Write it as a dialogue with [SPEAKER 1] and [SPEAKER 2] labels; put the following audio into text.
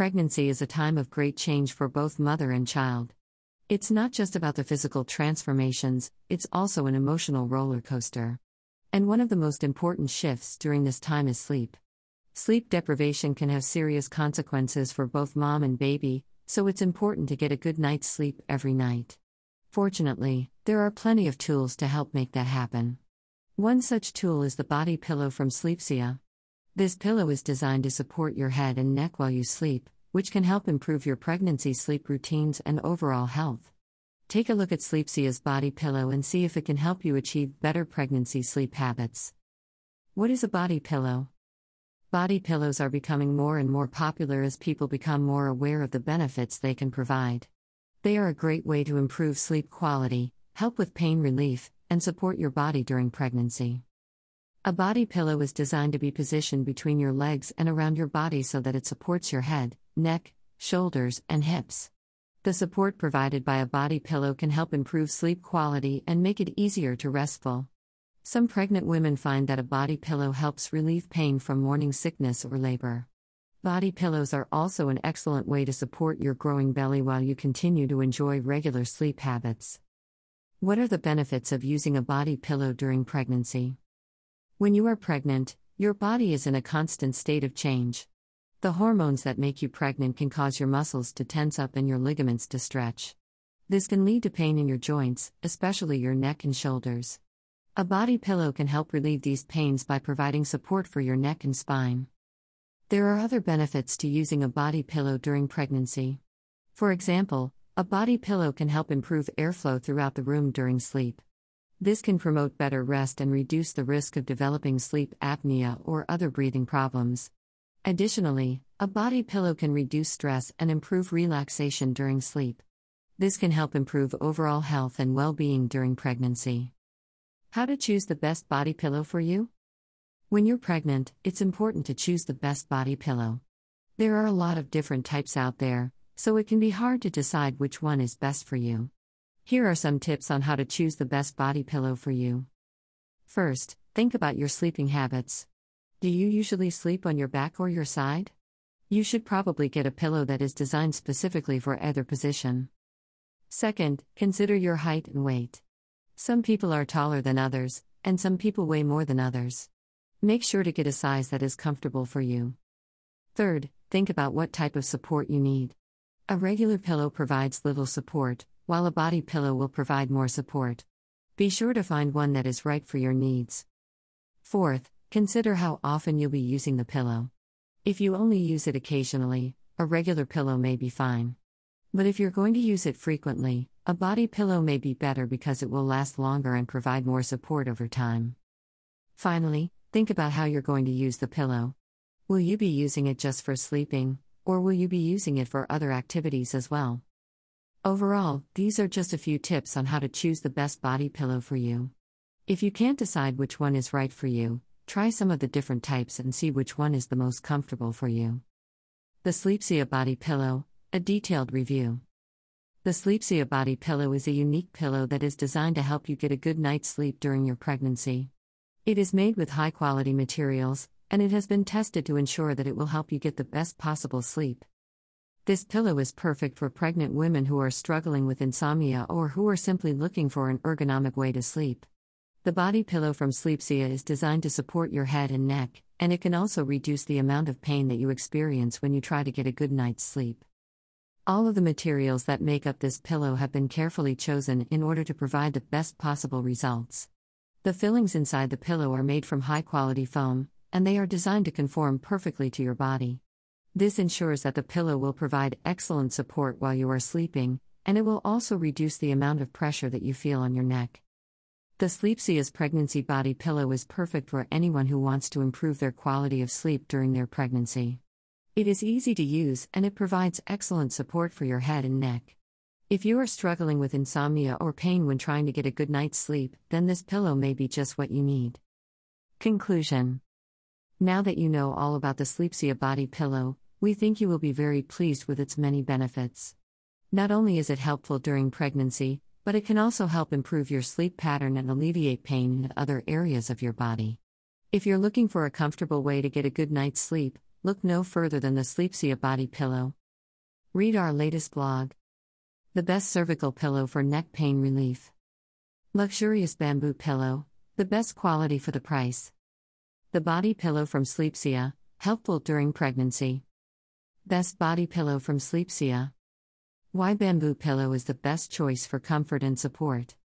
[SPEAKER 1] Pregnancy is a time of great change for both mother and child. It's not just about the physical transformations, it's also an emotional roller coaster. And one of the most important shifts during this time is sleep. Sleep deprivation can have serious consequences for both mom and baby, so it's important to get a good night's sleep every night. Fortunately, there are plenty of tools to help make that happen. One such tool is the body pillow from Sleepsia. This pillow is designed to support your head and neck while you sleep, which can help improve your pregnancy sleep routines and overall health. Take a look at Sleepsia's body pillow and see if it can help you achieve better pregnancy sleep habits. What is a body pillow? Body pillows are becoming more and more popular as people become more aware of the benefits they can provide. They are a great way to improve sleep quality, help with pain relief, and support your body during pregnancy. A body pillow is designed to be positioned between your legs and around your body so that it supports your head, neck, shoulders, and hips. The support provided by a body pillow can help improve sleep quality and make it easier to restful. Some pregnant women find that a body pillow helps relieve pain from morning sickness or labor. Body pillows are also an excellent way to support your growing belly while you continue to enjoy regular sleep habits. What are the benefits of using a body pillow during pregnancy? When you are pregnant, your body is in a constant state of change. The hormones that make you pregnant can cause your muscles to tense up and your ligaments to stretch. This can lead to pain in your joints, especially your neck and shoulders. A body pillow can help relieve these pains by providing support for your neck and spine. There are other benefits to using a body pillow during pregnancy. For example, a body pillow can help improve airflow throughout the room during sleep. This can promote better rest and reduce the risk of developing sleep apnea or other breathing problems. Additionally, a body pillow can reduce stress and improve relaxation during sleep. This can help improve overall health and well being during pregnancy. How to choose the best body pillow for you? When you're pregnant, it's important to choose the best body pillow. There are a lot of different types out there, so it can be hard to decide which one is best for you. Here are some tips on how to choose the best body pillow for you. First, think about your sleeping habits. Do you usually sleep on your back or your side? You should probably get a pillow that is designed specifically for either position. Second, consider your height and weight. Some people are taller than others, and some people weigh more than others. Make sure to get a size that is comfortable for you. Third, think about what type of support you need. A regular pillow provides little support, while a body pillow will provide more support. Be sure to find one that is right for your needs. Fourth, consider how often you'll be using the pillow. If you only use it occasionally, a regular pillow may be fine. But if you're going to use it frequently, a body pillow may be better because it will last longer and provide more support over time. Finally, think about how you're going to use the pillow. Will you be using it just for sleeping, or will you be using it for other activities as well? Overall, these are just a few tips on how to choose the best body pillow for you. If you can't decide which one is right for you, try some of the different types and see which one is the most comfortable for you. The Sleepsia Body Pillow, a detailed review. The Sleepsia Body Pillow is a unique pillow that is designed to help you get a good night's sleep during your pregnancy. It is made with high quality materials, and it has been tested to ensure that it will help you get the best possible sleep. This pillow is perfect for pregnant women who are struggling with insomnia or who are simply looking for an ergonomic way to sleep. The body pillow from Sleepsia is designed to support your head and neck, and it can also reduce the amount of pain that you experience when you try to get a good night's sleep. All of the materials that make up this pillow have been carefully chosen in order to provide the best possible results. The fillings inside the pillow are made from high quality foam, and they are designed to conform perfectly to your body. This ensures that the pillow will provide excellent support while you are sleeping, and it will also reduce the amount of pressure that you feel on your neck. The Sleepsia's pregnancy body pillow is perfect for anyone who wants to improve their quality of sleep during their pregnancy. It is easy to use and it provides excellent support for your head and neck. If you are struggling with insomnia or pain when trying to get a good night's sleep, then this pillow may be just what you need. Conclusion Now that you know all about the Sleepsia body pillow, we think you will be very pleased with its many benefits. Not only is it helpful during pregnancy, but it can also help improve your sleep pattern and alleviate pain in other areas of your body. If you're looking for a comfortable way to get a good night's sleep, look no further than the Sleepsia body pillow. Read our latest blog. The best cervical pillow for neck pain relief. Luxurious bamboo pillow, the best quality for the price. The body pillow from Sleepsia, helpful during pregnancy. Best body pillow from Sleepsia. Why bamboo pillow is the best choice for comfort and support.